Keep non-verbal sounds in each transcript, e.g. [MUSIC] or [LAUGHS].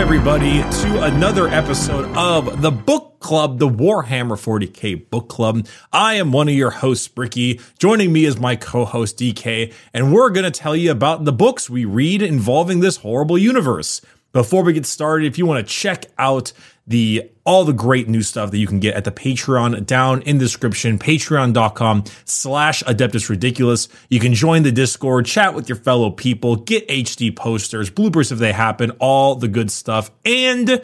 everybody, to another episode of the Book Club, the Warhammer 40k Book Club. I am one of your hosts, Bricky. Joining me is my co-host DK, and we're going to tell you about the books we read involving this horrible universe. Before we get started, if you want to check out the all the great new stuff that you can get at the Patreon down in the description, patreon.com slash Adeptus Ridiculous. You can join the Discord, chat with your fellow people, get HD posters, bloopers if they happen, all the good stuff. And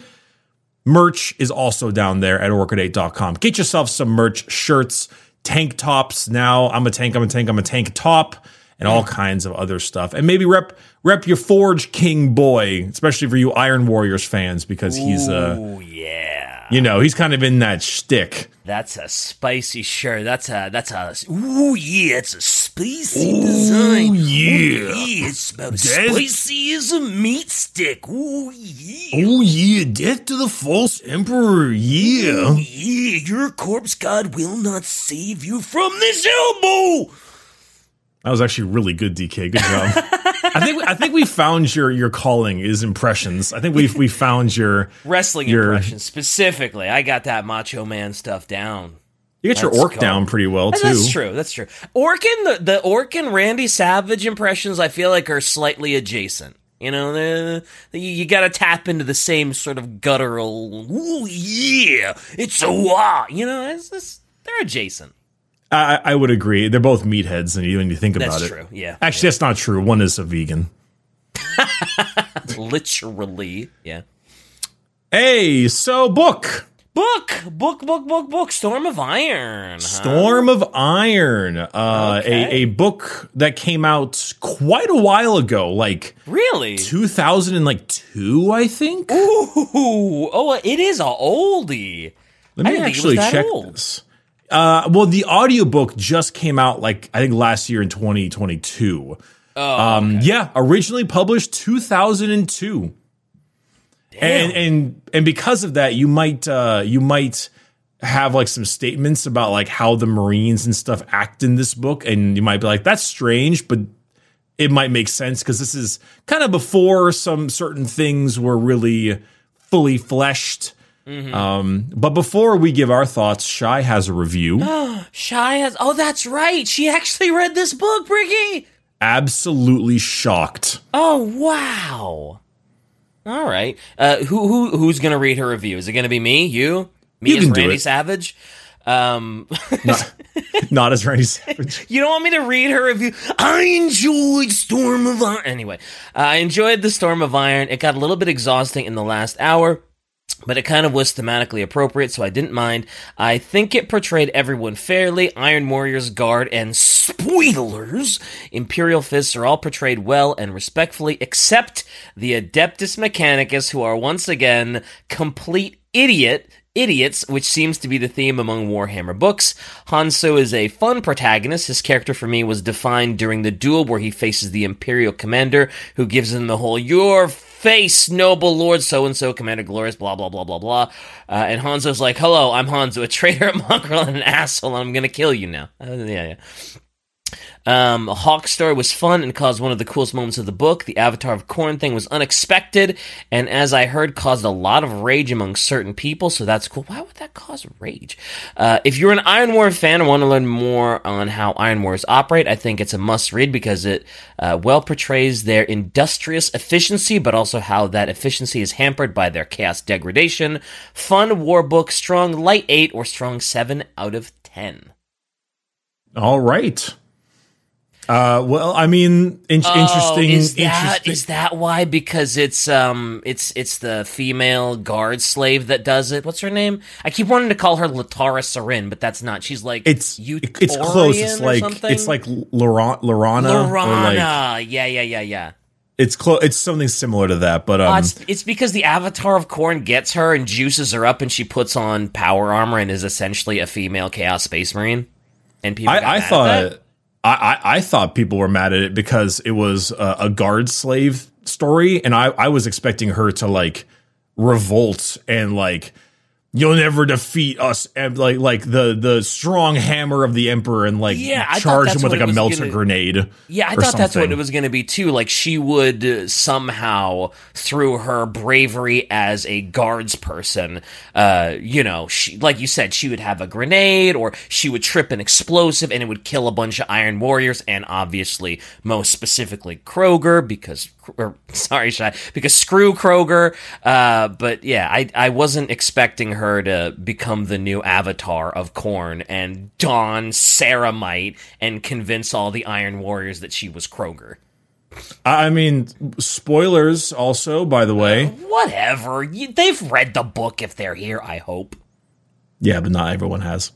merch is also down there at orchid8.com. Get yourself some merch, shirts, tank tops. Now I'm a tank, I'm a tank, I'm a tank top and all kinds of other stuff. And maybe rep rep your Forge King boy, especially for you Iron Warriors fans, because he's uh Oh yeah. you know, he's kind of in that shtick. That's a spicy shirt. That's a that's a ooh yeah, it's a spicy design. yeah. Ooh, yeah, it's about as spicy as a meat stick. Ooh yeah. Oh yeah, death to the false emperor, yeah. Ooh, yeah, your corpse god will not save you from this elbow. That was actually really good, DK. Good job. I think I think we found your your calling is impressions. I think we we found your [LAUGHS] Wrestling Your- impressions specifically. I got that Macho Man stuff down. you get your orc down pretty well too. That's true. That's true. Orkin, the the Orkin Randy Savage impressions, I feel like are slightly adjacent. You know, the, the, you, got to tap into the same sort of guttural. Ooh, yeah, it's a wah. You know, it's, it's, they're adjacent. I, I would agree. They're both meatheads, and you when you think about it. That's it. true. Yeah, Actually, that's not true. One is a vegan. [LAUGHS] literally. Yeah. Hey, so book Book, book, book, book, book. Storm of Iron. huh? Storm of Iron, uh, Okay. a a book that came out quite a while ago, like Really? 2002, I think. Ooh, oh, it is a oldie. Let me didn't think it was actually check old. this. Uh, well, the audiobook just came out, like I think last year in 2022. Oh, Um, yeah, originally published 2002. and and and because of that you might uh you might have like some statements about like how the marines and stuff act in this book and you might be like that's strange but it might make sense because this is kind of before some certain things were really fully fleshed um but before we give our thoughts shy has a review [GASPS] Shy has. Oh, that's right. She actually read this book, Bricky. absolutely shocked Oh wow! All right. Uh, who who who's gonna read her review? Is it gonna be me? You? Me You as can do Randy it. Savage? Um, [LAUGHS] not, not as Randy Savage. [LAUGHS] you don't want me to read her review? I enjoyed Storm of Iron. Anyway, uh, I enjoyed the Storm of Iron. It got a little bit exhausting in the last hour. But it kind of was thematically appropriate, so I didn't mind. I think it portrayed everyone fairly. Iron Warriors, Guard, and spoilers, Imperial Fists are all portrayed well and respectfully, except the Adeptus Mechanicus, who are once again complete idiot idiots, which seems to be the theme among Warhammer books. Honsou is a fun protagonist. His character for me was defined during the duel where he faces the Imperial commander, who gives him the whole "Your face, noble lord so and so, Commander Glorious," blah blah blah blah blah. Uh, and Honsou's like, "Hello, I'm Honsou, a traitor, a mongrel, and an asshole, and I'm gonna kill you now." Uh, yeah, yeah. Um, Hawke's story was fun and caused one of the coolest moments of the book. The Avatar of Khorne thing was unexpected, and as I heard, caused a lot of rage among certain people. So that's cool. Why would that cause rage? Uh, if you're an Iron War fan and want to learn more on how Iron Wars operate, I think it's a must read because it uh, well portrays their industrious efficiency, but also how that efficiency is hampered by their chaos degradation. Fun war book, strong light eight or strong seven out of ten. All right. Uh, well, I mean, in- interesting. Oh, is that interesting. is that why? Because it's um it's it's the female guard slave that does it. What's her name? I keep wanting to call her Latara Sarin, but that's not. She's like it's it's close. It's like something? it's like Lorana, or like Lorana. yeah, yeah, yeah, yeah. it's close. It's something similar to that, but um, Uh, it's, it's because the Avatar of Khorne gets her and juices her up, and she puts on power armor and is essentially a female Chaos Space Marine. And people, I, I thought. I, I I thought people were mad at it because it was a, a guard slave story, and I I was expecting her to like revolt and like you'll never defeat us and like like the the strong hammer of the emperor and like Yeah, charge him with like a melter gonna- grenade. Yeah, I thought that's what it was going to be too. Like she would somehow, through her bravery as a guards person, uh, you know, she, like you said, she would have a grenade or she would trip an explosive and it would kill a bunch of Iron Warriors and obviously, most specifically, Kroeger because, or, [LAUGHS] sorry, Shy, because screw Kroeger. Uh, but yeah, I I wasn't expecting her to become the new avatar of Khorne and don Ceramite and convince all the Iron Warriors that she was Kroeger. I mean, spoilers also, by the way. Whatever. You, they've read the book if they're here, I hope. Yeah, but not everyone has.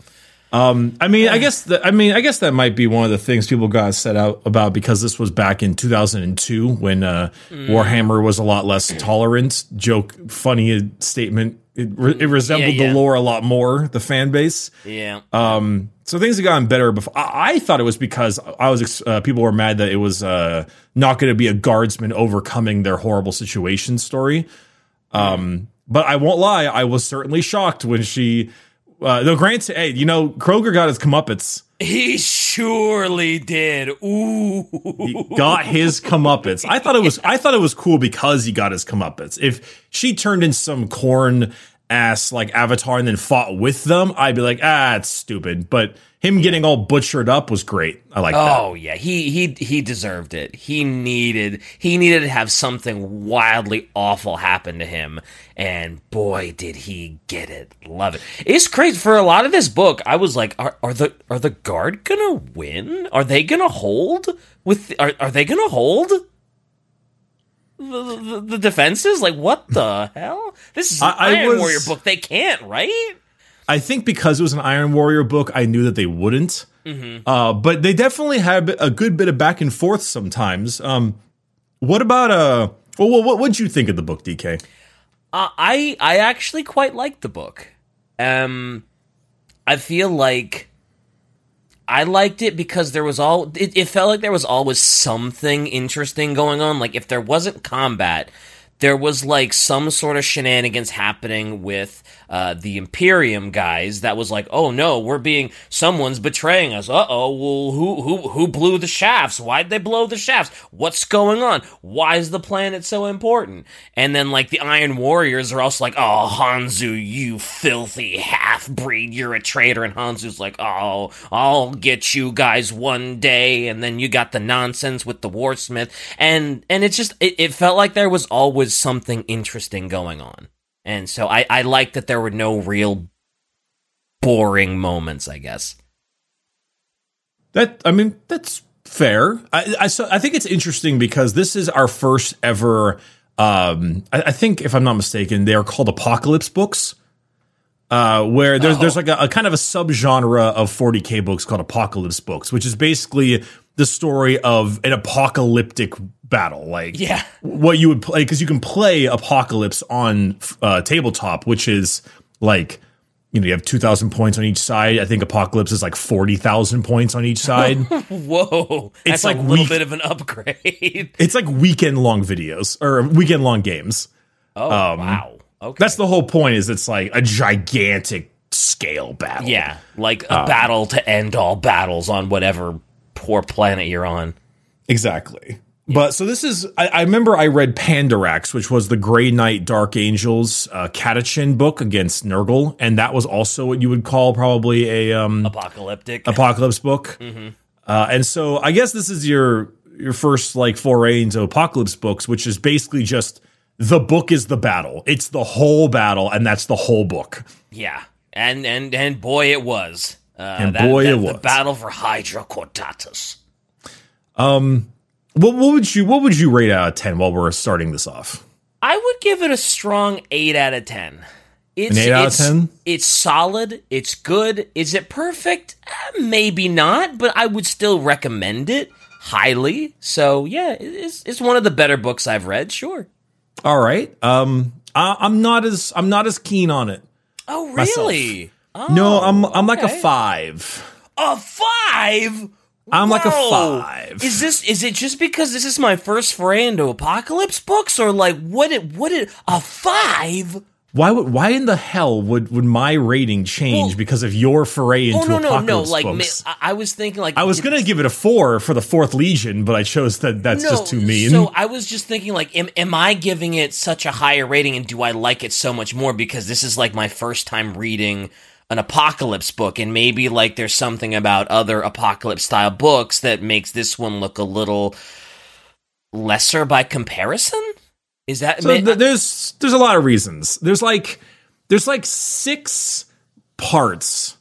Um, I mean, I guess that I mean, I guess that might be one of the things people got set out about because this was back in 2002 when uh, Warhammer was a lot less tolerant. Joke, funny statement. It, re- it resembled yeah. the lore a lot more, the fan base. Yeah. Um, so things have gotten better. Before I, I thought it was because I was ex- uh, people were mad that it was uh, not going to be a guardsman overcoming their horrible situation story. Um, but I won't lie, I was certainly shocked when she. Uh, though, granted, hey, you know, Kroeger got his comeuppance. he surely did. Ooh. He got his comeuppance. I thought it was. [LAUGHS] I thought it was cool because he got his comeuppance. If she turned in some Khorne ass like avatar and then fought with them, I'd be like, ah, it's stupid. But him getting all butchered up was great. I like that. Oh yeah, he he he deserved it. He needed he needed to have something wildly awful happen to him, and boy did he get it. Love it. It's crazy for a lot of this book. I was like, are, are the are the guard gonna win? Are they gonna hold with? Are are they gonna hold? The, the, the defenses like what the [LAUGHS] hell this is an I- I iron was- warrior book they can't right I think because it was an Iron Warrior book, I knew that they wouldn't. Mm-hmm. Uh, but they definitely had a good bit of back and forth sometimes. Um, what about uh? Well, what would you think of the book, DK? Uh, I I actually quite like the book. Um, I feel like I liked it because there was all. It, it felt like there was always something interesting going on. Like if there wasn't combat, there was like some sort of shenanigans happening with uh, the Imperium guys. That was like, oh no, we're being someone's betraying us. Uh oh, well who who who blew the shafts? Why'd they blow the shafts? What's going on? Why is the planet so important? And then like the Iron Warriors are also like, oh Honsou, you filthy half breed, you're a traitor. And Honsou's like, oh, I'll get you guys one day. And then you got the nonsense with the Warsmith, and and it's just it, it felt like there was always something interesting going on. And so I, I like that there were no real boring moments, I guess. That I mean, that's fair. I I, so I think it's interesting because this is our first ever. Um, I, I think if I'm not mistaken, they are called apocalypse books. Uh, where there's there's like a, a kind of a subgenre of 40k books called apocalypse books, which is basically the story of an apocalyptic battle, like Yeah. what you would play because you can play apocalypse on uh, tabletop, which is like you know you have two thousand points on each side. I think apocalypse is like forty thousand points on each side. [LAUGHS] Whoa, It's like a little weak- bit of an upgrade. [LAUGHS] it's like weekend long videos or weekend long games. Oh wow, okay, That's the whole point. Is it's like a gigantic scale battle. yeah, like a battle to end all battles on whatever poor planet you're on. Exactly. But so this is, I, I remember I read Pandorax, which was the Grey Knight Dark Angels uh, Catachan book against Nurgle. And that was also what you would call probably a um, Apocalyptic. apocalypse book. Uh, and so I guess this is your your first like foray into apocalypse books, which is basically just the book is the battle. It's the whole battle, and that's the whole book. yeah, and and and boy, it was. Uh, And boy, it was The battle for Hydra Cordatus. What, what would you what would you rate out of ten while we're starting this off? I would give it a strong eight out of ten. It's, An eight out of 10? It's solid. It's good. Is it perfect? Eh, maybe not, but I would still recommend it highly. So yeah, it's it's one of the better books I've read. Sure. All right. Um, I, I'm not as I'm not as keen on it. Oh Myself. Oh, No, I'm oh, I'm like a five. A five. I'm like a five. Is this is it just because this is my first foray into apocalypse books, or like what? It what? It a five? why would why in the hell would would my rating change Well- because of your foray oh, into Oh no, no, no! apocalypse Like books? ma- I I was thinking, like I was gonna give it a four for the fourth Legion, but I chose that. That's just too mean. So I was just thinking, like, am, am I giving it such a higher rating, and do I like it so much more because this is like my first time reading an apocalypse book, and maybe like there's something about other apocalypse style books that makes this one look a little lesser by comparison. Is that So th- there's there's a lot of reasons. There's like there's like six parts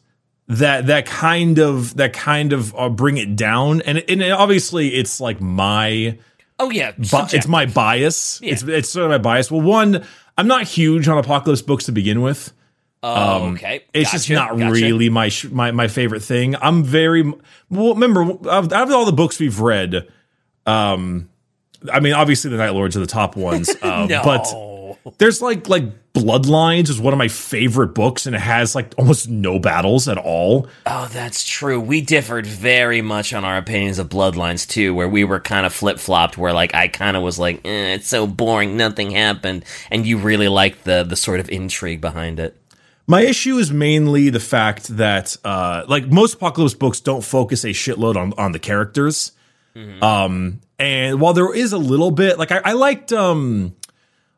that that kind of that kind of uh, bring it down, and and obviously it's like my oh yeah, bi- it's my bias. Yeah. It's it's sort of my bias. Well, one, I'm not huge on apocalypse books to begin with. Oh, okay, um, It's just not gotcha. really my sh- my my favorite thing. I'm very well. Remember, out of all the books we've read, um, I mean, obviously the Night Lords are the top ones, uh, [LAUGHS] No. but there's like like Bloodlines is one of my favorite books, and it has like almost no battles at all. Oh, that's true. We differed very much on our opinions of Bloodlines too, where we were kind of flip flopped. Where like I kind of was like, eh, "It's so boring, nothing happened," and you really liked the the sort of intrigue behind it. My issue is mainly the fact that, uh, like most apocalypse books, don't focus a shitload on on the characters. Um, and while there is a little bit, like I, I liked, um,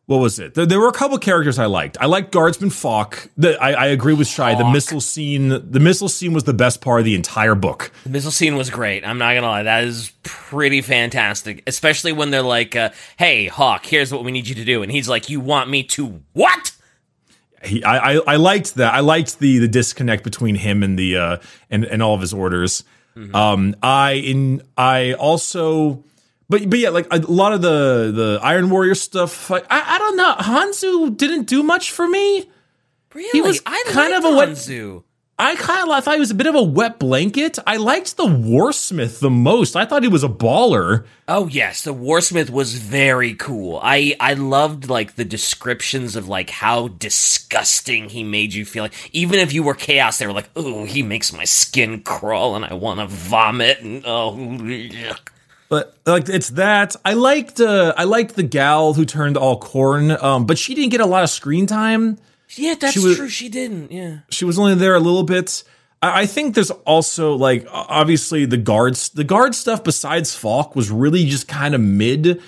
what was it? There, there were a couple characters I liked. I liked Guardsman Falk. The, I, I agree with Shy. The missile scene, the missile scene was the best part of the entire book. The missile scene was great. I'm not gonna lie, that is pretty fantastic. Especially when they're like, uh, "Hey, Hawke, here's what we need you to do," and he's like, "You want me to what?" He, I, I, I liked that. I liked the the disconnect between him and the uh and and all of his orders. Um, I in I also, but but yeah, like a lot of the the Iron Warrior stuff. Like, I I don't know. Honsou didn't do much for me. Really? He was I kind of a Honsou. I kind of thought he was a bit of a wet blanket. I liked the Warsmith the most. I thought he was a baller. Oh yes, the Warsmith was very cool. I I loved like the descriptions of like how disgusting he made you feel. Like even if you were chaos, they were like, "Oh, he makes my skin crawl and I want to vomit." And oh, yuck. But like it's that I liked uh, I liked the gal who turned all Khorne, um, but she didn't get a lot of screen time. Yeah, that's was- true. She didn't. Yeah. she was only there a little bit. I, I think there's also like obviously the guards the guard stuff besides Falk was really just kind of mid.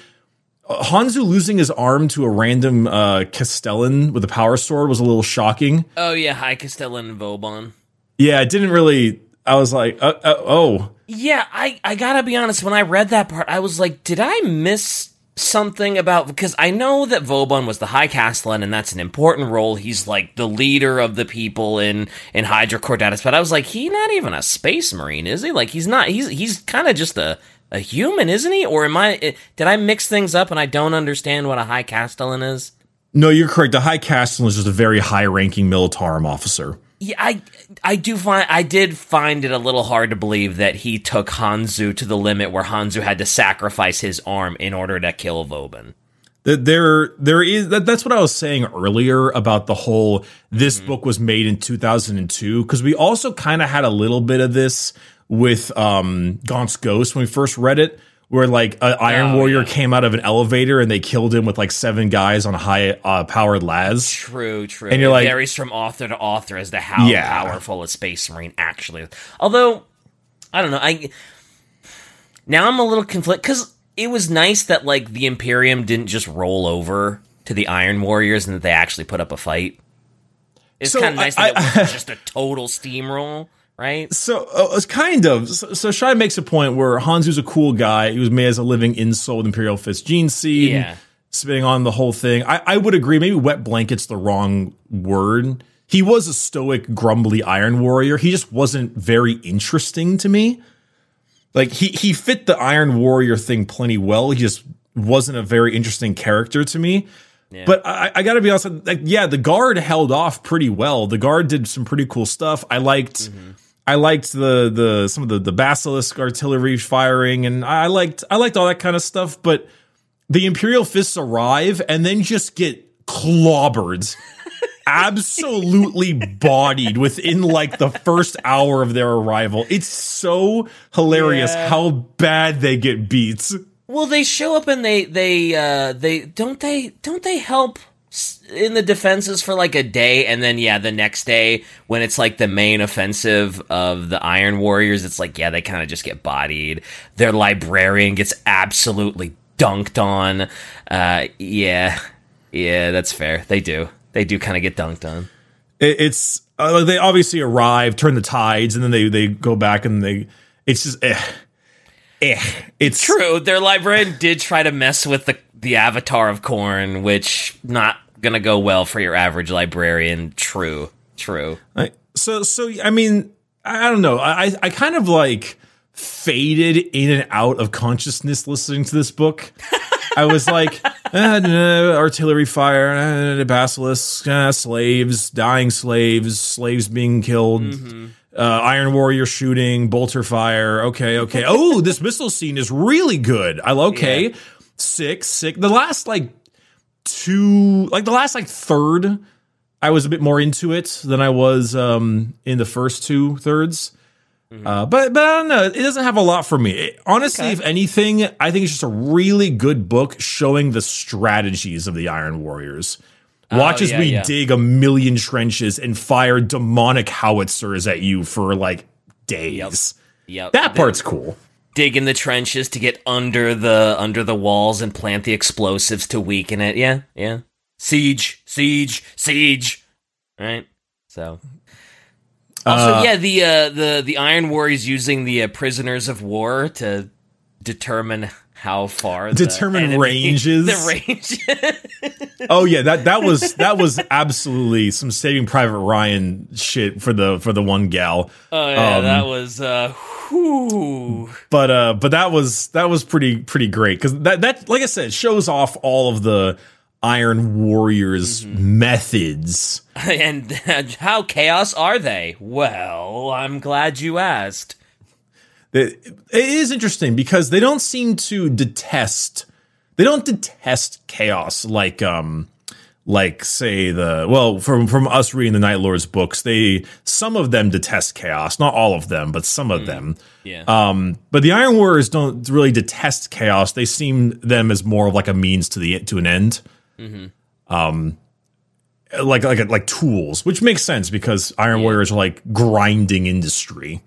Uh, Honsou losing his arm to a random uh, Castellan with a power sword was a little shocking. Oh yeah, High Castellan and Vauban. Yeah, it didn't really. I was like, uh, uh, oh, Yeah, I I gotta be honest. When I read that part, I was like, did I miss something about? Because I know that Vauban was the High Castellan, and that's an important role. He's like the leader of the people in in Hydra Cordatus. But I was like, he not even a space marine, is he? Like he's not. He's he's kind of just a a human, isn't he? Or am I? eh, Did I mix things up and I don't understand what a High Castellan is? no, you're correct. The High Castellan is just a very high ranking militarum officer. Yeah, I I do find I did find it a little hard to believe that he took Honsou to the limit where Honsou had to sacrifice his arm in order to kill Vauban. That there there is that, that's what I was saying earlier about the whole this book was made in 2002 because we also kind of had a little bit of this with um Gaunt's Ghost when we first read it where like an Iron Oh, Warrior yeah. came out of an elevator and they killed him with like seven guys on high uh, powered lads. True, true. And you're it like- varies from author to author as to how Yeah. powerful a space marine actually is. Although, I don't know. I now I'm a little conflicted because it was nice that like the Imperium didn't just roll over to the Iron Warriors and that they actually put up a fight. It's So, kind of nice I- that it wasn't just a total steamroll, right? So uh, it's kind of so, so Shai makes a point where Honsou's a cool guy. He was made as a living insult with Imperial Fist gene seed. Yeah. spitting on the whole thing. I, I would agree. Maybe wet blanket's the wrong word. He was a stoic, grumbly Iron Warrior. He just wasn't very interesting to me. Like he he fit the Iron Warrior thing plenty well. He just wasn't a very interesting character to me. But I, I got to be honest. Like, yeah, the guard held off pretty well. The guard did some pretty cool stuff. I liked, I liked the the some of the the basilisk artillery firing, and I liked I liked all that kind of stuff. But the Imperial fists arrive and then just get clobbered, [LAUGHS] absolutely bodied within like the first hour of their arrival. It's so hilarious Yeah. how bad they get beat. Well, they show up and they they uh they don't they don't they help in the defenses for like a day, and then yeah, the next day when it's like the main offensive of the Iron Warriors, it's like yeah, they kind of just get bodied. Their librarian gets absolutely dunked on. Uh, yeah, yeah, that's fair. They do. They do kind of get dunked on. It's uh, like they obviously arrive, turn the tides, and then they they go back and they. It's just eh, eh. It's True, their librarian did try to mess with the the avatar of Khorne, which not gonna go well for your average librarian. True, true. So so I mean I, don't know I I- kind of like faded in and out of consciousness listening to this book. [LAUGHS] I was like eh, no, artillery fire, eh, basilisk, eh, slaves, dying slaves, slaves being killed. Uh, Iron Warrior shooting, bolter fire. Okay, okay. Oh, this missile scene is really good. I okay. Yeah. Sick, sick. The last like two, like the last like third I was a bit more into it than I was um, in the first two thirds. Uh, but but I don't know. It doesn't have a lot for me. It- honestly, if anything, I think it's just a really good book showing the strategies of the Iron Warriors. Watch as yeah, we yeah. dig a million trenches and fire demonic howitzers at you for like days. Yep. That part's cool. Dig in the trenches to get under the under the walls and plant the explosives to weaken it. Yeah, yeah. Siege, siege, siege. Right. So. Also, Uh, yeah, the uh, the the Iron War is using the uh, prisoners of war to determine how far Determine enemy- ranges. [LAUGHS] The range. Oh yeah, that that was that was absolutely some Saving Private Ryan shit for the for the one gal. oh yeah, Um, that was. uh whew. but uh but that was that was pretty pretty great because that that like i said shows off all of the iron warriors methods [LAUGHS] And how chaos are they? Well, I'm glad you asked. It, is interesting because they don't seem to detest they don't detest chaos like um like say the well from from us reading the night lords books they some of them detest chaos not all of them but some of them Yeah. Um, but the Iron Warriors don't really detest chaos. They seem them as more of like a means to the to an end. Um, like like like tools, which makes sense because Iron Warriors are like grinding industry.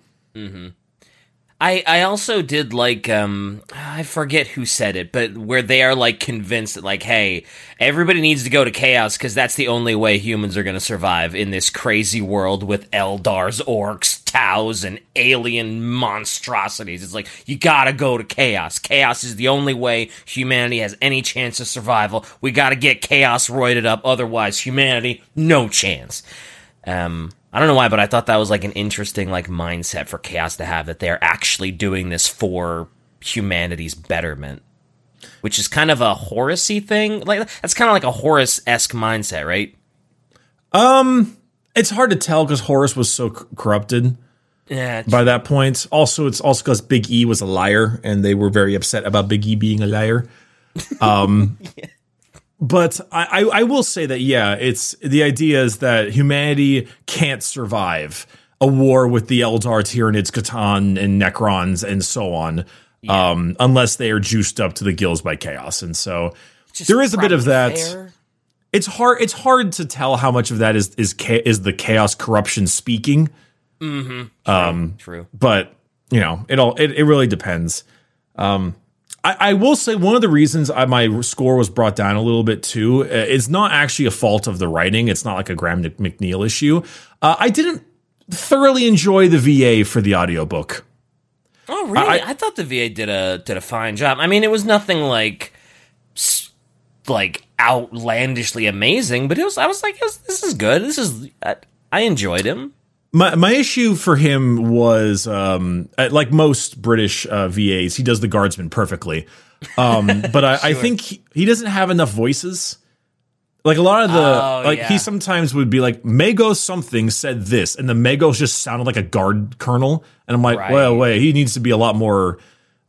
I I also did like um I forget who said it, but where they are like convinced that like hey, everybody needs to go to chaos because that's the only way humans are going to survive in this crazy world with Eldars, orcs, Taus, and alien monstrosities. It's like you got to go to chaos. Chaos is the only way humanity has any chance of survival. We got to get chaos roided up otherwise humanity no chance. Um, I don't know why, but I thought that was like an interesting like mindset for chaos to have that they're actually doing this for humanity's betterment, which is kind of a Horusy thing. Like that's kind of like a Horus esque mindset, right? Um, it's hard to tell because Horus was so c- corrupted Yeah, by that point. Also, it's also because Big E was a liar, and they were very upset about Big E being a liar. [LAUGHS] Um, but I, I, I will say that yeah, it's the idea is that humanity can't survive a war with the Eldar, Tyranids, C'tan, and Necrons, and so on, um, unless they are juiced up to the gills by chaos. And so Just there is a bit of that. fair. It's hard. It's hard to tell how much of that is is is the chaos corruption speaking True. but you know, it all it, it really depends. Um, I, I will say one of the reasons I, my score was brought down a little bit too uh, is not actually a fault of the writing. It's not like a Graham McNeill issue. Uh, I didn't thoroughly enjoy the VA for the audiobook. Oh, really? I- I, thought the VA did a did a fine job. I mean, it was nothing like like outlandishly amazing, but it was. I was like, this, this is good. This is. I, I enjoyed him. My my issue for him was um, like most British uh, VAs, he does the guardsman perfectly. Um, [LAUGHS] but I, I think he, he doesn't have enough voices. Like a lot of the Oh, like yeah. he sometimes would be like Magos something said this, and the Magos just sounded like a guard colonel, and I'm like, Right. well, wait, he needs to be a lot more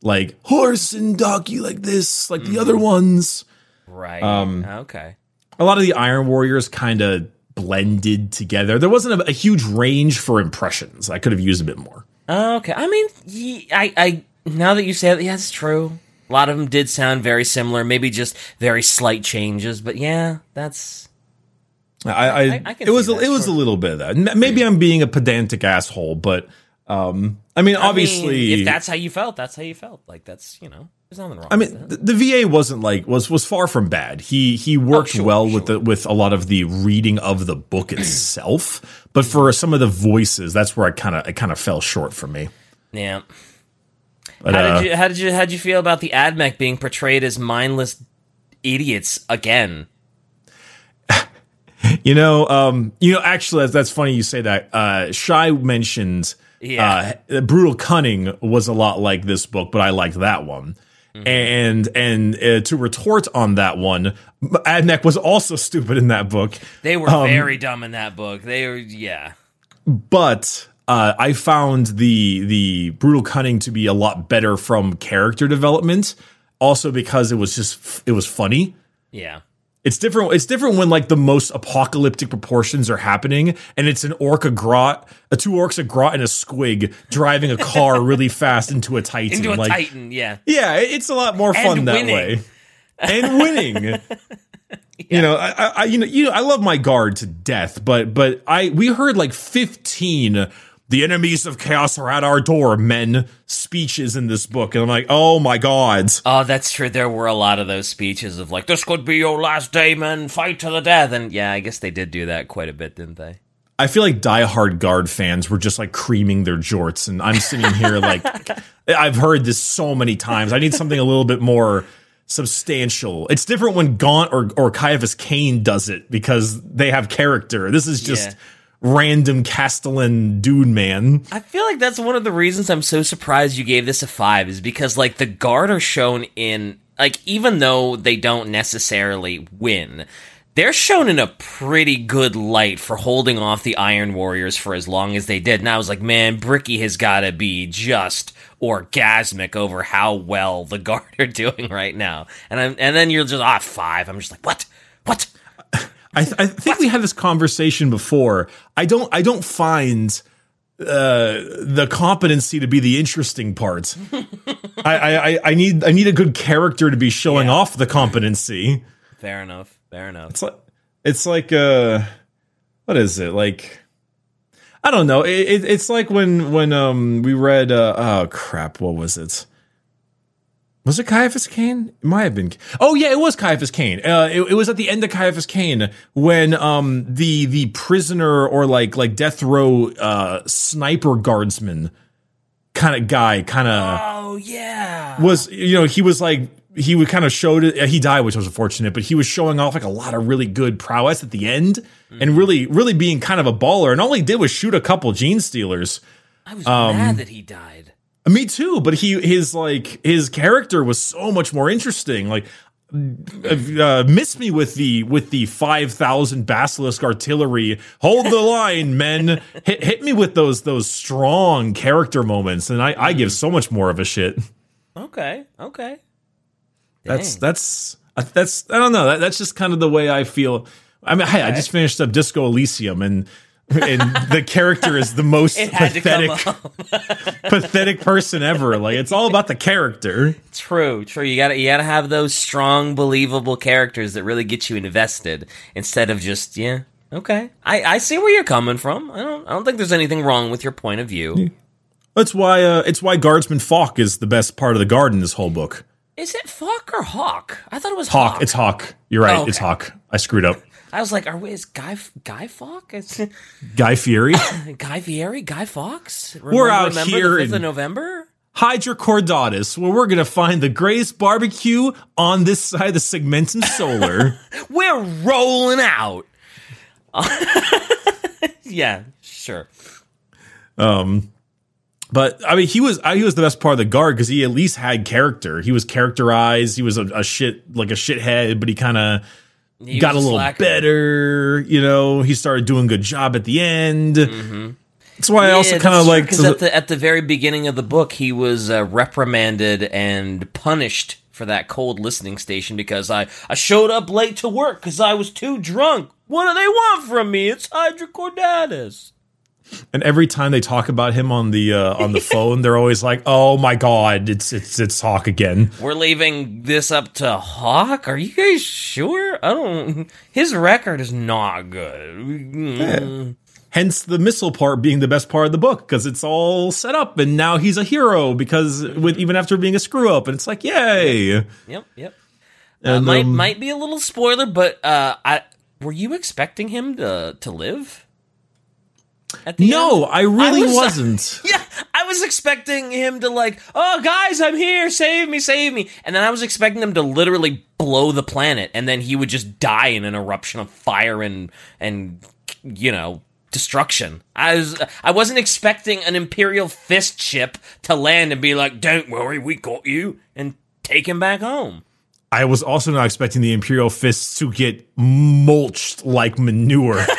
like horse and donkey like this, like the other ones. Right. Um, okay. A lot of the Iron Warriors kind of blended together. There wasn't a, a huge range for impressions. I could have used a bit more. Okay. I mean, ye- I, I now that you say that, yeah, it's true. A lot of them did sound very similar, maybe just very slight changes, but yeah, that's I, I, I- I it was a, it was a little bit of that. Maybe I'm being a pedantic asshole, but um, I mean, I mean, obviously, if that's how you felt, that's how you felt. Like that's you know, there's nothing wrong. I mean, the, the VA wasn't like was was far from bad. He he worked Oh, sure, well with the with a lot of the reading of the book itself, but for some of the voices, that's where I kind of it kind of fell short for me. yeah. But, How uh, did you how did you how did you feel about the AdMech being portrayed as mindless idiots again? [LAUGHS] You know, um, you know, actually, that's, that's funny you say that. Uh, Shy mentioned, Yeah. uh, Brutal Kunnin was a lot like this book, but I liked that one. Mm-hmm. And and uh, to retort on that one, Admech was also [LAUGHS] stupid in that book, They were Um, very dumb in that book. They were yeah. but uh, I found the the Brutal Kunnin to be a lot better from character development. Also because it was just it was funny. Yeah. It's different. It's different when like the most apocalyptic proportions are happening, and it's an orca grot, a two orcs, a grot, and a squig driving a car [LAUGHS] really fast into a titan. Into a like, Titan, yeah. yeah, it's a lot more fun that way, [LAUGHS] and winning. You know, I, I, I- you know, you know, I love my guard to death, but, but I, we heard like fifteen. The enemies of chaos are at our door, men. Speeches in this book, and I'm like, oh my god. Oh, that's true. There were a lot of those speeches of like, "This could be your last day, man. Fight to the death." And yeah, I guess they did do that quite a bit, didn't they? I feel like diehard guard fans were just like creaming their jorts, and I'm sitting here [LAUGHS] like I've heard this so many times. I need something a little bit more substantial. It's different when Gaunt or or Ciaphas Cain does it because they have character. This is just Yeah. Random Castellan dude man. I feel like that's one of the reasons I'm so surprised you gave this a five is because like the guard are shown in like even though they don't necessarily win, they're shown in a pretty good light for holding off the Iron Warriors for as long as they did. And I was like, man, Bricky has got to be just orgasmic over how well the [LAUGHS] guard are doing right now. And I'm and then you're just ah five. I'm just like, what? What? I, th- I think we had this conversation before. I don't. I don't find uh, the competency to be the interesting part. I, I, I- need. I need a good character to be showing Yeah. off the competency. Fair enough. Fair enough. It's like. It's like. Uh, what is it like? I don't know. It, it, it's like when when um we read. Uh, oh crap! What was it? Was it Ciaphas Cain? It might have been. Oh yeah, it was Ciaphas Cain. Uh, it, it was at the end of Ciaphas Cain when um the the prisoner or like like death row uh sniper guardsman kind of guy kind of Oh yeah. was you know he was like he would kind of showed it he died which was unfortunate but he was showing off like a lot of really good prowess at the end and really really being kind of a baller and all he did was shoot a couple gene stealers I was um, mad that he died. Me too, but he his like his character was so much more interesting. Like uh, miss me with the with the five thousand basilisk artillery. Hold the [LAUGHS] line, men. Hit hit me with those those strong character moments, and I I give so much more of a shit. Okay. Okay. That's Dang. that's uh, that's I don't know. That, that's just kind of the way I feel. I mean, hey, I just finished up Disco Elysium, and and the character is the most It had to come pathetic [LAUGHS] pathetic person ever. Like it's all about the character. True, true. You gotta you gotta have those strong, believable characters that really get you invested instead of just yeah. Okay, I, I see where you're coming from. I don't I don't think there's anything wrong with your point of view. That's why uh, it's why Guardsman Falk is the best part of the guard in this whole book. Is it Fuck or Hawke? I thought it was Hawke, Hawke. it's Hawke. You're right, Oh, okay. it's Hawke. I screwed up. I was like, are we is Guy Guy? Is [LAUGHS] [COUGHS] Guy Fieri, Guy Fieri? Guy Fawkes? We're out remember here the 5th of in- November. Hydra Cordatus, where we're gonna find the greatest barbecue on this side of the Segmentum Solar. [LAUGHS] We're rolling out. [LAUGHS] yeah, sure. Um, but I mean, he was he was the best part of the guard because he at least had character. He was characterized. He was a, a shit like a shithead, but he kind of He got a little slacker. better. You know, he started doing a good job at the end. That's why I also kind of like true, like 'cause at the at the very beginning of the book, he was uh, reprimanded and punished for that cold listening station because I I showed up late to work because I was too drunk. What do they want from me? It's Hydra Cordatus. And every time they talk about him on the uh, on the [LAUGHS] phone, they're always like, "Oh my god, it's it's it's Hawke again." We're leaving this up to Hawke. Are you guys sure? I don't. His record is not good. Mm. Hence the missile part being the best part of the book because it's all set up, and now he's a hero because with even after being a screw up, and it's like, yay! Yep, yep. Uh, And, might um, might be a little spoiler, but uh, I were you expecting him to to live? No, end? I really was- [LAUGHS] wasn't. Yeah, I was expecting him to like, oh guys, I'm here, save me, save me, and then I was expecting them to literally blow the planet, and then he would just die in an eruption of fire and and you know destruction. I was I wasn't expecting an Imperial fist ship to land and be like, don't worry, we got you, and take him back home. I was also not expecting the Imperial fists to get mulched like manure. [LAUGHS]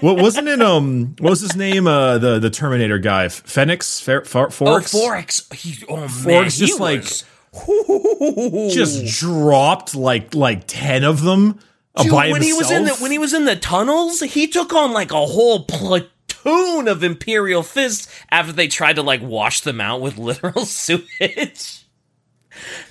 What wasn't it? Um, what was his name? Uh, the the Terminator guy, F- Phoenix, Fer- Fer- Oh, Forrix, Forrix. He, oh man, Forrix he just like was- just dropped like like ten of them Dude, when he was in the when he was in the tunnels, he took on like a whole platoon of Imperial fists after they tried to like wash them out with [LAUGHS] literal sewage.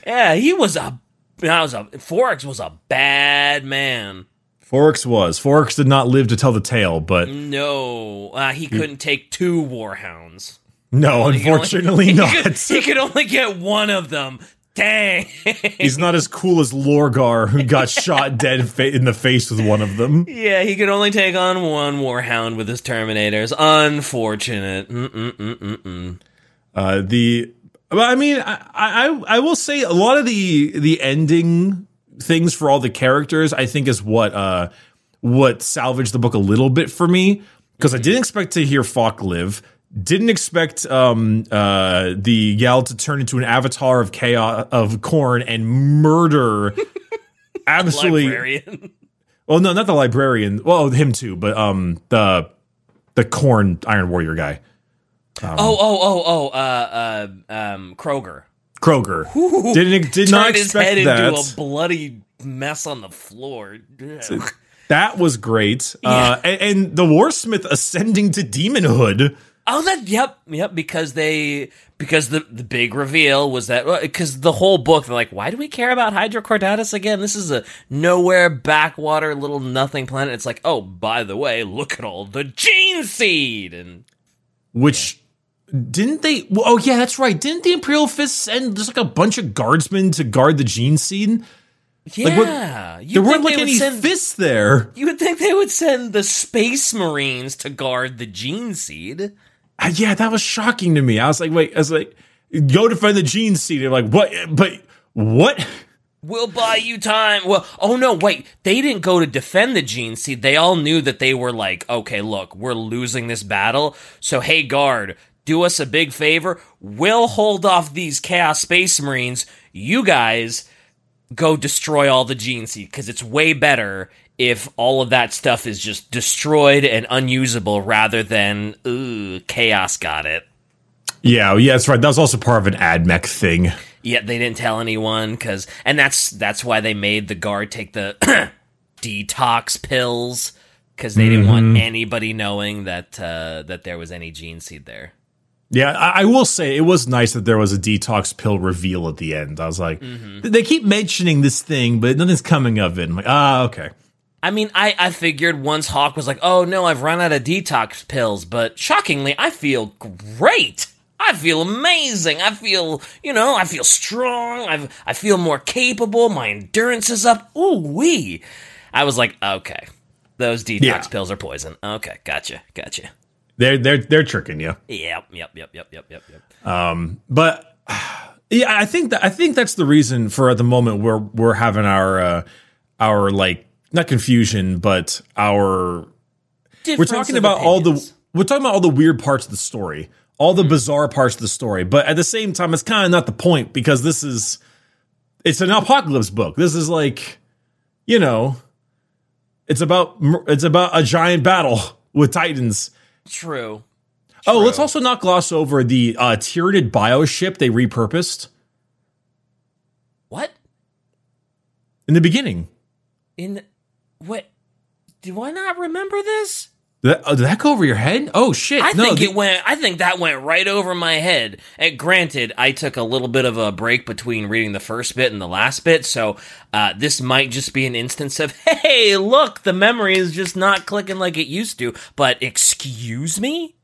yeah, he was a that was a Forrix was a bad man. Forrix was Forrix did not live to tell the tale, but No, uh, he couldn't take two warhounds. no, He only- unfortunately he not. Could, he could only get one of them. Dang. He's not as cool as Lorgar, who got [LAUGHS] shot dead fa- in the face with one of them. Yeah, he could only take on one Warhound with his Terminators. Unfortunate. Mm-mm-mm-mm-mm. Uh, the, I mean, I, I I will say a lot of the the ending things for all the characters, I think, is what uh what salvaged the book a little bit for me because I didn't expect to hear Falk live. Didn't expect um uh the gal to turn into an avatar of chaos of Khorne and murder [LAUGHS] absolutely Librarian. well no not the librarian well him too but um the the Khorne iron warrior guy oh, oh, oh, oh, uh, uh, um, Kroeger. Kroeger didn't did not Turned his expect head that into a bloody mess on the floor. that was great uh and, and the warsmith ascending to demonhood Oh, that yep, yep. Because they because the the big reveal was that because the whole book they're like, why do we care about Hydra Cordatus again? This is a nowhere backwater little nothing planet. It's like, oh, by the way, look at all the gene seed and which didn't they well, oh yeah that's right didn't the imperial fist send just like a bunch of guardsmen to guard the gene seed yeah, what- there weren't like any send- fists there You would think they would send the space marines to guard the gene seed. Uh, yeah that was shocking to me i was like wait i was like go defend the gene seed They're like what but what We'll buy you time. Well, oh no, wait. They didn't go to defend the gene seed. They all knew that they were like, okay, look, we're losing this battle. So, hey, guard, do us a big favor. We'll hold off these Chaos Space Marines. You guys go destroy all the gene seed because it's way better if all of that stuff is just destroyed and unusable rather than, ooh, Chaos got it. yeah yeah that's right that was also part of an admech thing yeah they didn't tell anyone because, and that's that's why they made the guard take the [COUGHS] detox pills because they didn't want anybody knowing that uh, that there was any gene seed there. Yeah, I, I will say it was nice that there was a detox pill reveal at the end. I was like, they keep mentioning this thing, but nothing's coming of it. I'm like, ah, okay. I mean, I, I figured once Hawke was like, oh no, I've run out of detox pills, but shockingly, I feel great. I feel amazing. I feel, you know, I feel strong. I I feel more capable. My endurance is up. Ooh wee. I was like, okay, those detox Yeah. pills are poison. Okay, gotcha, gotcha. They're they're they're tricking you. Yep, yep, yep, yep, yep, yep, yep. Um, But yeah, I think that I think that's the reason for at the moment we're we're having our uh, our like not confusion, but our we're talking about all the we're talking about all the weird parts of the story, all the bizarre parts of the story. But at the same time, it's kind of not the point because this is it's an apocalypse book. This is like you know, it's about it's about a giant battle [LAUGHS] with titans. True. Oh, let's also not gloss over the uh, Tyranid bioship they repurposed What in the beginning. in what? Do I not remember this? Did that, oh, did that go over your head? Oh shit! I no, think it went. I think that went right over my head. And granted, I took a little bit of a break between reading the first bit and the last bit, so uh, this might just be an instance of, [LAUGHS] hey, look, the memory is just not clicking like it used to. But excuse me.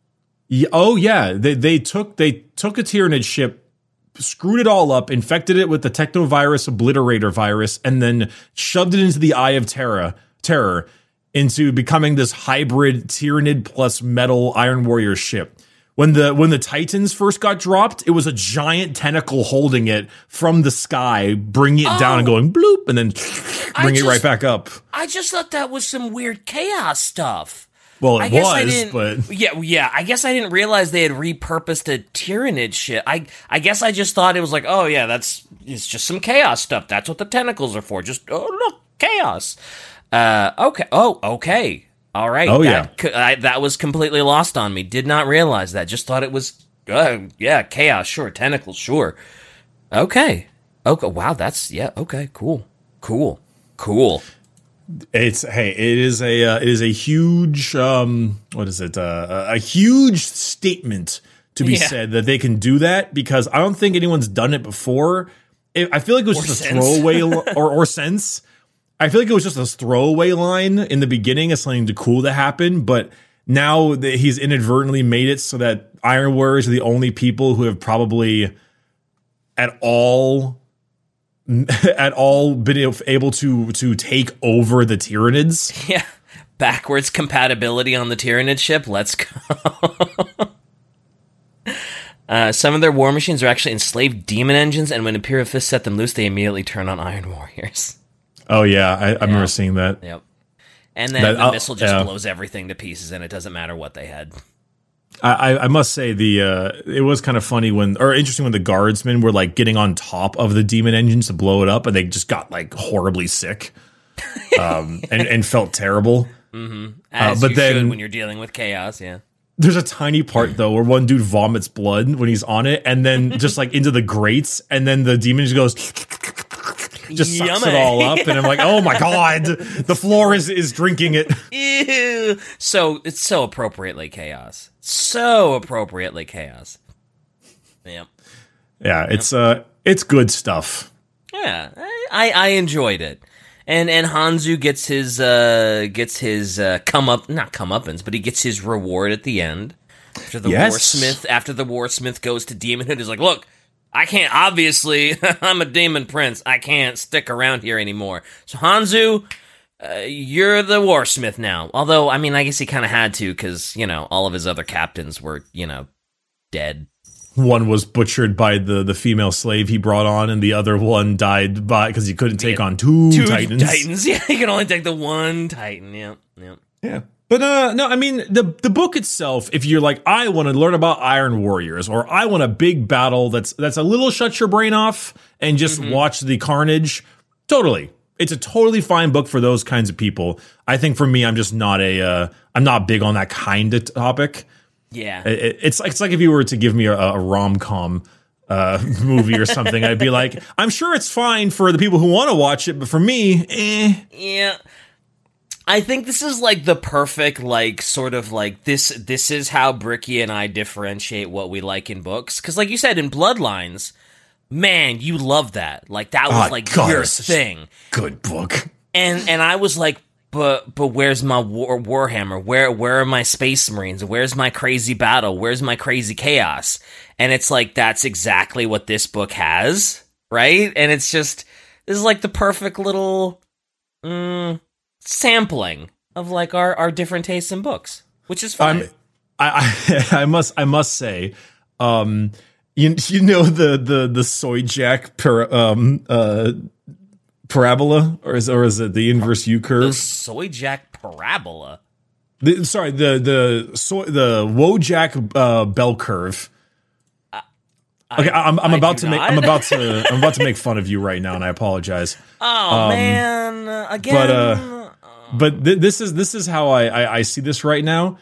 Yeah, oh yeah, they they took they took a Tyranid ship, screwed it all up, infected it with the Technovirus Obliterator virus, and then shoved it into the Eye of Terror, terror into becoming this hybrid Tyranid plus metal Iron Warrior ship. When the when the Titans first got dropped, it was a giant tentacle holding it from the sky, bringing it down and oh. going bloop, and then bring it right back up. I just thought that was some weird chaos stuff. Well, I it I was, didn't. but [LAUGHS] yeah, yeah. I guess I didn't realize they had repurposed a Tyranid shit. I I guess I just thought it was like, oh yeah, that's it's just some chaos stuff. That's what the tentacles are for. Just oh look, chaos. Uh, okay. Oh, okay. All right. Oh, that, yeah. I, that was completely lost on me. Did not realize that. Just thought it was. Uh, yeah, chaos. Sure, tentacles. Sure. Okay. Okay. Wow. That's yeah. Okay. Cool. Cool. Cool. It's hey, it is a uh, it is a huge um what is it uh, a huge statement to be Yeah. said that they can do that because I don't think anyone's done it before. It, I feel like it was Or just a throwaway [LAUGHS] or or sense. I feel like it was just a throwaway line in the beginning as something to cool to happen, but now that he's inadvertently made it so that Iron Warriors are the only people who have probably at all [LAUGHS] at all been able to to take over the Tyranids. [LAUGHS] Yeah. Backwards compatibility on the Tyranid ship. Let's go. [LAUGHS] uh, some of their war machines are actually enslaved demon engines, and when Imperial Fist set them loose, they immediately turn on Iron Warriors. Oh yeah, I, I remember seeing that. Yep. And then That- the uh, missile just yeah. blows everything to pieces, and it doesn't matter what they had. I, I- must say the uh, it was kind of funny when or interesting when the guardsmen were like getting on top of the demon engines to blow it up, and they just got like horribly sick, [LAUGHS] um, and and felt terrible. As but you then- when you're dealing with chaos. Yeah. There's a tiny part [LAUGHS] though where one dude vomits blood when he's on it, and then just like into the grates, and then the demon just goes. [LAUGHS] Just sucks it all up, and I'm like, "Oh my god, the floor is is drinking it." [LAUGHS] Ew. So it's so appropriately chaos. So appropriately chaos. Yep. Yeah, it's uh, it's good stuff. Yeah, I, I enjoyed it, and and Honsou gets his uh gets his uh come up not comeuppance, but he gets his reward at the end after the Yes. warsmith after the War Smith goes to Demon Hood is like, look, I can't obviously [LAUGHS] I'm a demon prince, I can't stick around here anymore. So Honsou. Uh, you're the warsmith now. Although, I mean, I guess he kind of had to because you know all of his other captains were you know dead. One was butchered by the the female slave he brought on, and the other one died by because he couldn't take on two, Two titans. titans. [LAUGHS] Yeah, he can only take the one titan. Yep, yep. Yeah. But uh no, I mean the the book itself, if you're like, I want to learn about Iron Warriors, or I want a big battle that's that's a little shut your brain off and just Mm-hmm. watch the carnage, totally. It's a totally fine book for those kinds of people. I think for me, I'm just not a uh I'm not big on that kind of topic. Yeah. It- it's it's like if you were to give me a, a rom com uh, [LAUGHS] movie or something, I'd be like, I'm sure it's fine for the people who want to watch it, but for me, eh. Yeah. I think this is like the perfect like sort of like this this is how Bricky and I differentiate what we like in books. Cuz like you said in Bloodlines man you love that. Like that was Oh, like God, your thing. Good book. and and I was like but but where's my war, warhammer? Where where are my space marines? Where's my crazy battle? Where's my crazy chaos? And it's like that's exactly what this book has right? And it's just this is like the perfect little mm, sampling of like our our different tastes in books which is fine I'm, I, I, [LAUGHS] I must, I must say, um, you, you know the the the soy jack per, um uh parabola, or is or is it the inverse U the curve? soy jack parabola The, sorry, the the soy the Wojak uh, bell curve. Okay, I, am I'm I about to make. I'm about [LAUGHS] to I'm about to make fun of you right now, and I apologize. oh man again Um, but, uh, But th- this is this is how I, I I see this right now.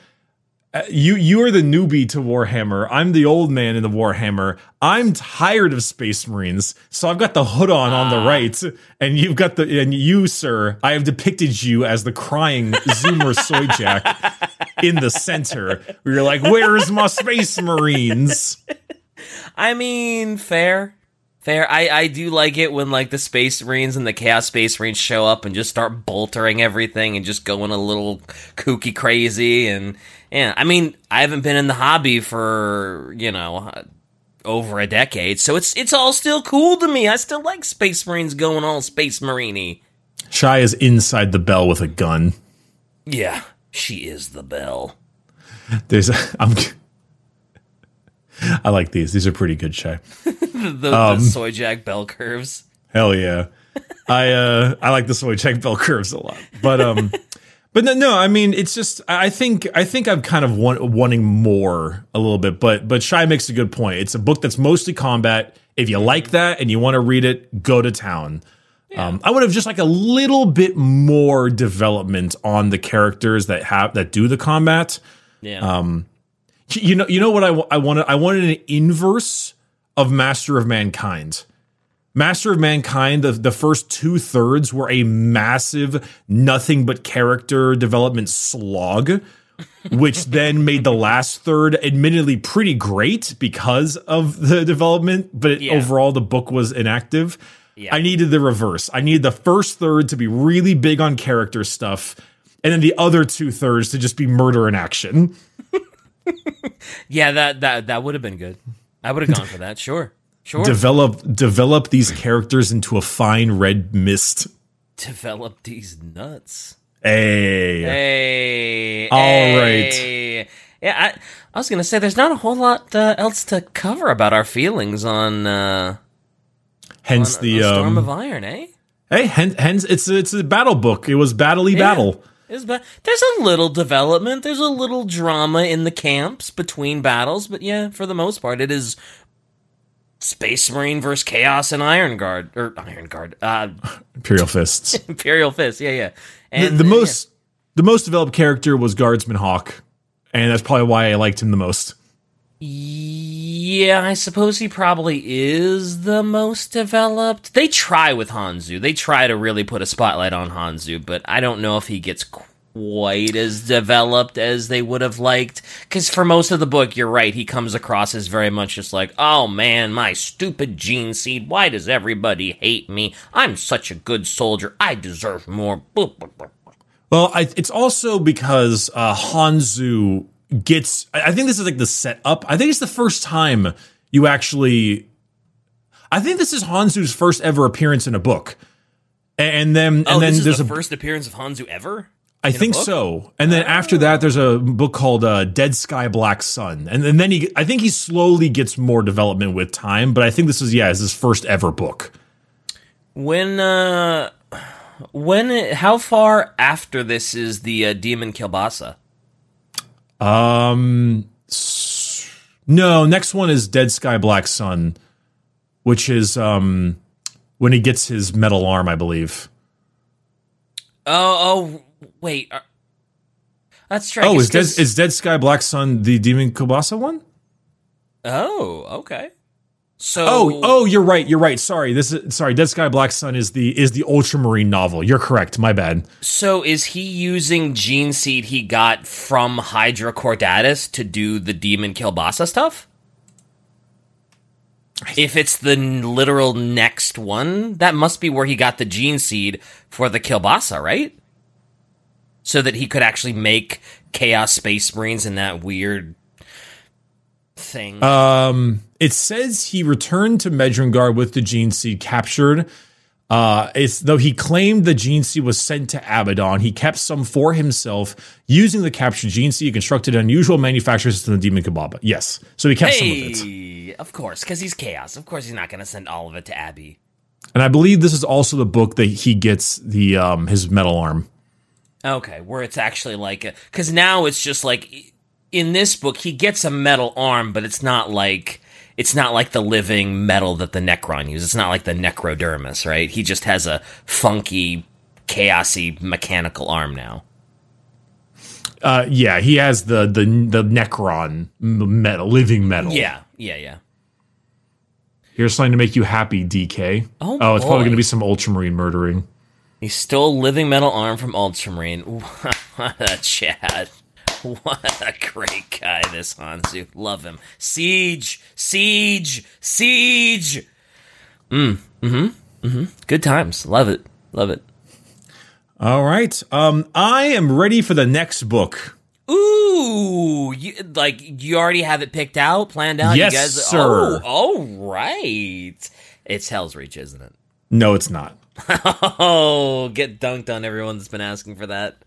Uh, you you are the newbie to Warhammer. I'm the old man in the Warhammer. I'm tired of Space Marines, so I've got the hood on on the right, and you've got the and you, sir. I have depicted you as the crying Zoomer [LAUGHS] Soyjack. in the center. Where you're like, "Where's my space marines?" [LAUGHS] I mean, fair. Fair. I, I do like it when like the Space Marines and the Chaos Space Marines show up and just start boltering everything and just going a little kooky crazy and yeah. I mean, I haven't been in the hobby for you know uh, over a decade, so it's it's all still cool to me. I still like Space Marines going all Space Marini. Shy is inside the bell with a gun. Yeah, she is the bell. There's a, [LAUGHS] I'm. I like these. These are pretty good, Shy. [LAUGHS] the, um, the soy jack bell curves. Hell yeah. [LAUGHS] I uh I like the soy jack bell curves a lot. But um but no, no, I mean it's just I think I think I'm kind of want, wanting more a little bit, but but Shy makes a good point. It's a book that's mostly combat. If you like that and you want to read it, go to town. Yeah. Um, I would have just like a little bit more development on the characters that have that do the combat. Yeah. Um, you know, you know what I, I wanted? I wanted an inverse of Master of Mankind. Master of Mankind, the, the first two thirds were a massive, nothing but character development slog, which then made the last third admittedly pretty great because of the development, but yeah. overall the book was inactive. Yeah. I needed the reverse. I needed the first third to be really big on character stuff, and then the other two thirds to just be murder and action. Yeah, that that that would have been good. I would have gone for that. Sure. Sure. Develop develop these characters into a fine red mist. Develop these nuts. Hey. Hey. All hey. right. Yeah, I, I was gonna say there's not a whole lot uh, else to cover about our feelings on. Uh, hence on, the on Storm um, of Iron, eh? Hey, hence, hence it's it's a battle book. It was battley Yeah. battle. Is ba- there's a little development, there's a little drama in the camps between battles, but yeah, for the most part, it is Space Marine versus Chaos and Iron Guard or Iron Guard, uh, [LAUGHS] Imperial fists. [LAUGHS] Imperial fists. Yeah, yeah. And the uh, most the most developed character was Guardsman Hawke, and that's probably why I liked him the most. Yeah, I suppose he probably is the most developed. They try with Honsou. They try to really put a spotlight on Honsou, but I don't know if he gets quite as developed as they would have liked. Because for most of the book, you're right, he comes across as very much just like, oh man, my stupid gene seed, why does everybody hate me? I'm such a good soldier, I deserve more. [LAUGHS] Well, I, it's also because uh, Honsou gets. I think this is like the setup. I think it's the first time you actually. I think this is Honsou's first ever appearance in a book, and then and Oh, then this is there's the a. first appearance of Honsou ever? I think so, and then after that, there's a book called uh, Dead Sky Black Sun, and, and then he. I think he slowly gets more development with time, but I think this is yeah, is his first ever book. When uh when how far after this is the uh, demon Kolbasa? Um, no, next one is Dead Sky Black Sun, which is um when he gets his metal arm, I believe. Oh, oh, wait. uh, That's right. Oh, is Dead, is Dead Sky Black Sun the Demon Kolbasa one? Oh, okay. So Oh, oh, you're right. You're right. Sorry, this is sorry. Dead Sky Black Sun is the is the Ultramarine novel. You're correct. My bad. so is he using gene seed he got from Hydra Cordatus to do the demon Kolbasa stuff? If it's the literal next one, that must be where he got the gene seed for the Kolbasa, right? So that he could actually make Chaos Space Marines in that weird thing. Um, it says he returned to Medrengard with the gene seed captured. Uh, it's though he claimed the gene seed was sent to Abaddon, he kept some for himself using the captured gene seed. He constructed an unusual manufacturing system, the Demon Kolbasa. Yes, so he kept some of it. Of course, because he's chaos. Of course, he's not going to send all of it to Abby. And I believe this is also the book that he gets the um his metal arm. Okay, where it's actually like because now it's just like in this book he gets a metal arm, but it's not like it's not like the living metal that the Necron uses. It's not like the Necrodermis, right? He just has a funky, chaosy mechanical arm now. Uh, yeah, he has the the the Necron metal, living metal. Yeah, yeah, yeah. here's something to make you happy, DK. Oh, it's probably going to be some Ultramarine murdering. He stole living metal arm from Ultramarine. [LAUGHS] what a Chad. [LAUGHS] What a great guy, this Honsou. Love him. Siege, siege, siege. Mm, mm-hmm, mm-hmm. Good times. Love it. Love it. All right. Um, I am ready for the next book. Ooh, you, like you already have it picked out, planned out. Yes, you guys, sir. Oh, all right. It's Hell's Reach, isn't it? No, it's not. [LAUGHS] Oh, get dunked on everyone that's been asking for that.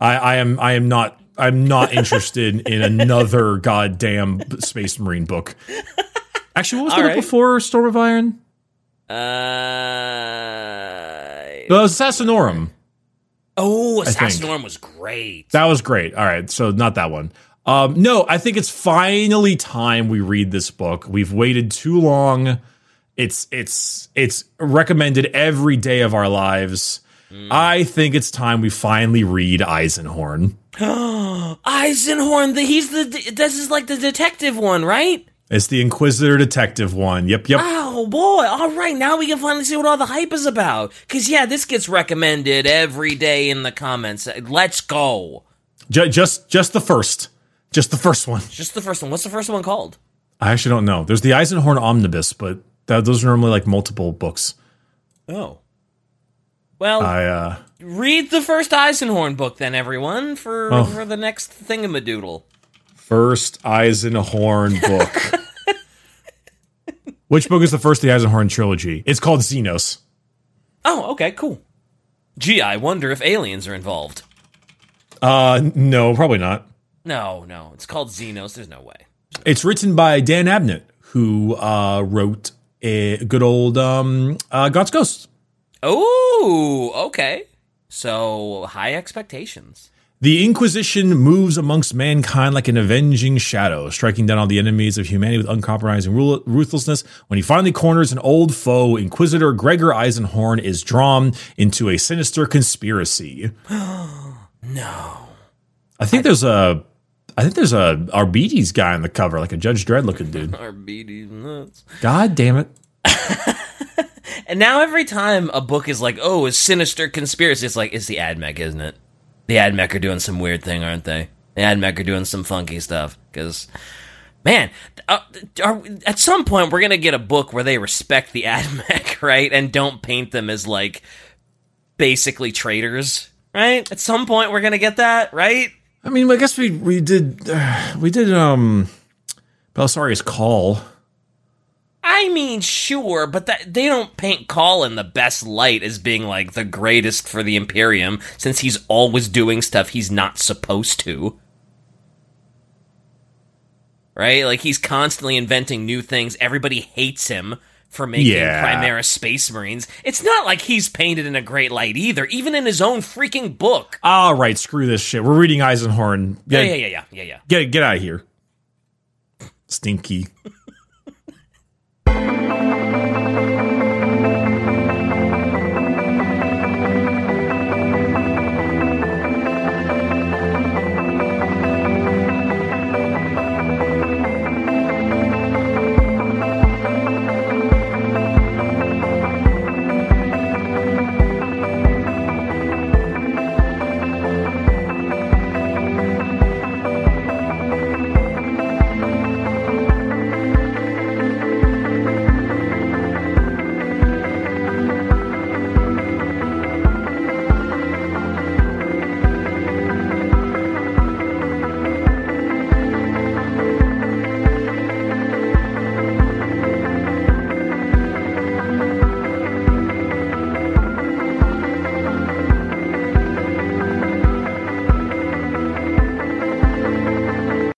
I, I am. I am not. I'm not interested [LAUGHS] in another goddamn Space Marine book. Actually, what was the All book right. before Storm of Iron? Uh, The Assassinorum. oh. Assassinorum was great. That was great. All right, so not that one. Um, no, I think it's finally time we read this book. We've waited too long. It's it's it's recommended every day of our lives. I think it's time we finally read Eisenhorn. [GASPS] Eisenhorn, the, he's the this is like the detective one, right? It's the Inquisitor Detective one. Yep, yep. Oh boy! All right, now we can finally see what all the hype is about. Cause yeah, this gets recommended every day in the comments. Let's go. Ju- just just the first, just the first one. Just the first one. What's the first one called? I actually don't know. There's the Eisenhorn Omnibus, but that, those are normally like multiple books. Oh. Well, I uh, read the first Eisenhorn book then, everyone, for Oh. for the next thingamadoodle. first Eisenhorn book. [LAUGHS] Which book is the first of the Eisenhorn trilogy? It's called Xenos. Oh, okay, cool. Gee, I wonder if aliens are involved. Uh, no, probably not. No, no, it's called Xenos. There's no way. It's written by Dan Abnett, who uh, wrote a good old um, uh, Gaunt's Ghost. Oh, okay. So high expectations. The Inquisition moves amongst mankind like an avenging shadow, striking down all the enemies of humanity with uncompromising ruthlessness. When he finally corners an old foe, Inquisitor Gregor Eisenhorn is drawn into a sinister conspiracy. [GASPS] No. I think there's a, I think there's a Arbites guy on the cover, like a Judge Dredd looking dude. [LAUGHS] BD's nuts. God damn it! [LAUGHS] And now every time a book is like, oh, a sinister conspiracy, it's like, it's the AdMech, isn't it? The AdMech are doing some weird thing, aren't they? The AdMech are doing some funky stuff. Because, man, uh, are, at some point we're going to get a book where they respect the AdMech, [LAUGHS] right? And don't paint them as, like, basically traitors, right? At some point we're going to get that, right? I mean, I guess we we did uh, we did um, Belisarius Cawl. I mean, sure, but that, they don't paint Cawl in the best light as being like the greatest for the Imperium, since he's always doing stuff he's not supposed to. Right? Like he's constantly inventing new things. Everybody hates him for making Yeah. Chimera Space Marines. It's not like he's painted in a great light either, even in his own freaking book. All right, screw this shit. We're reading Eisenhorn. Yeah, yeah, yeah, yeah, yeah, yeah. get get out of here. Stinky.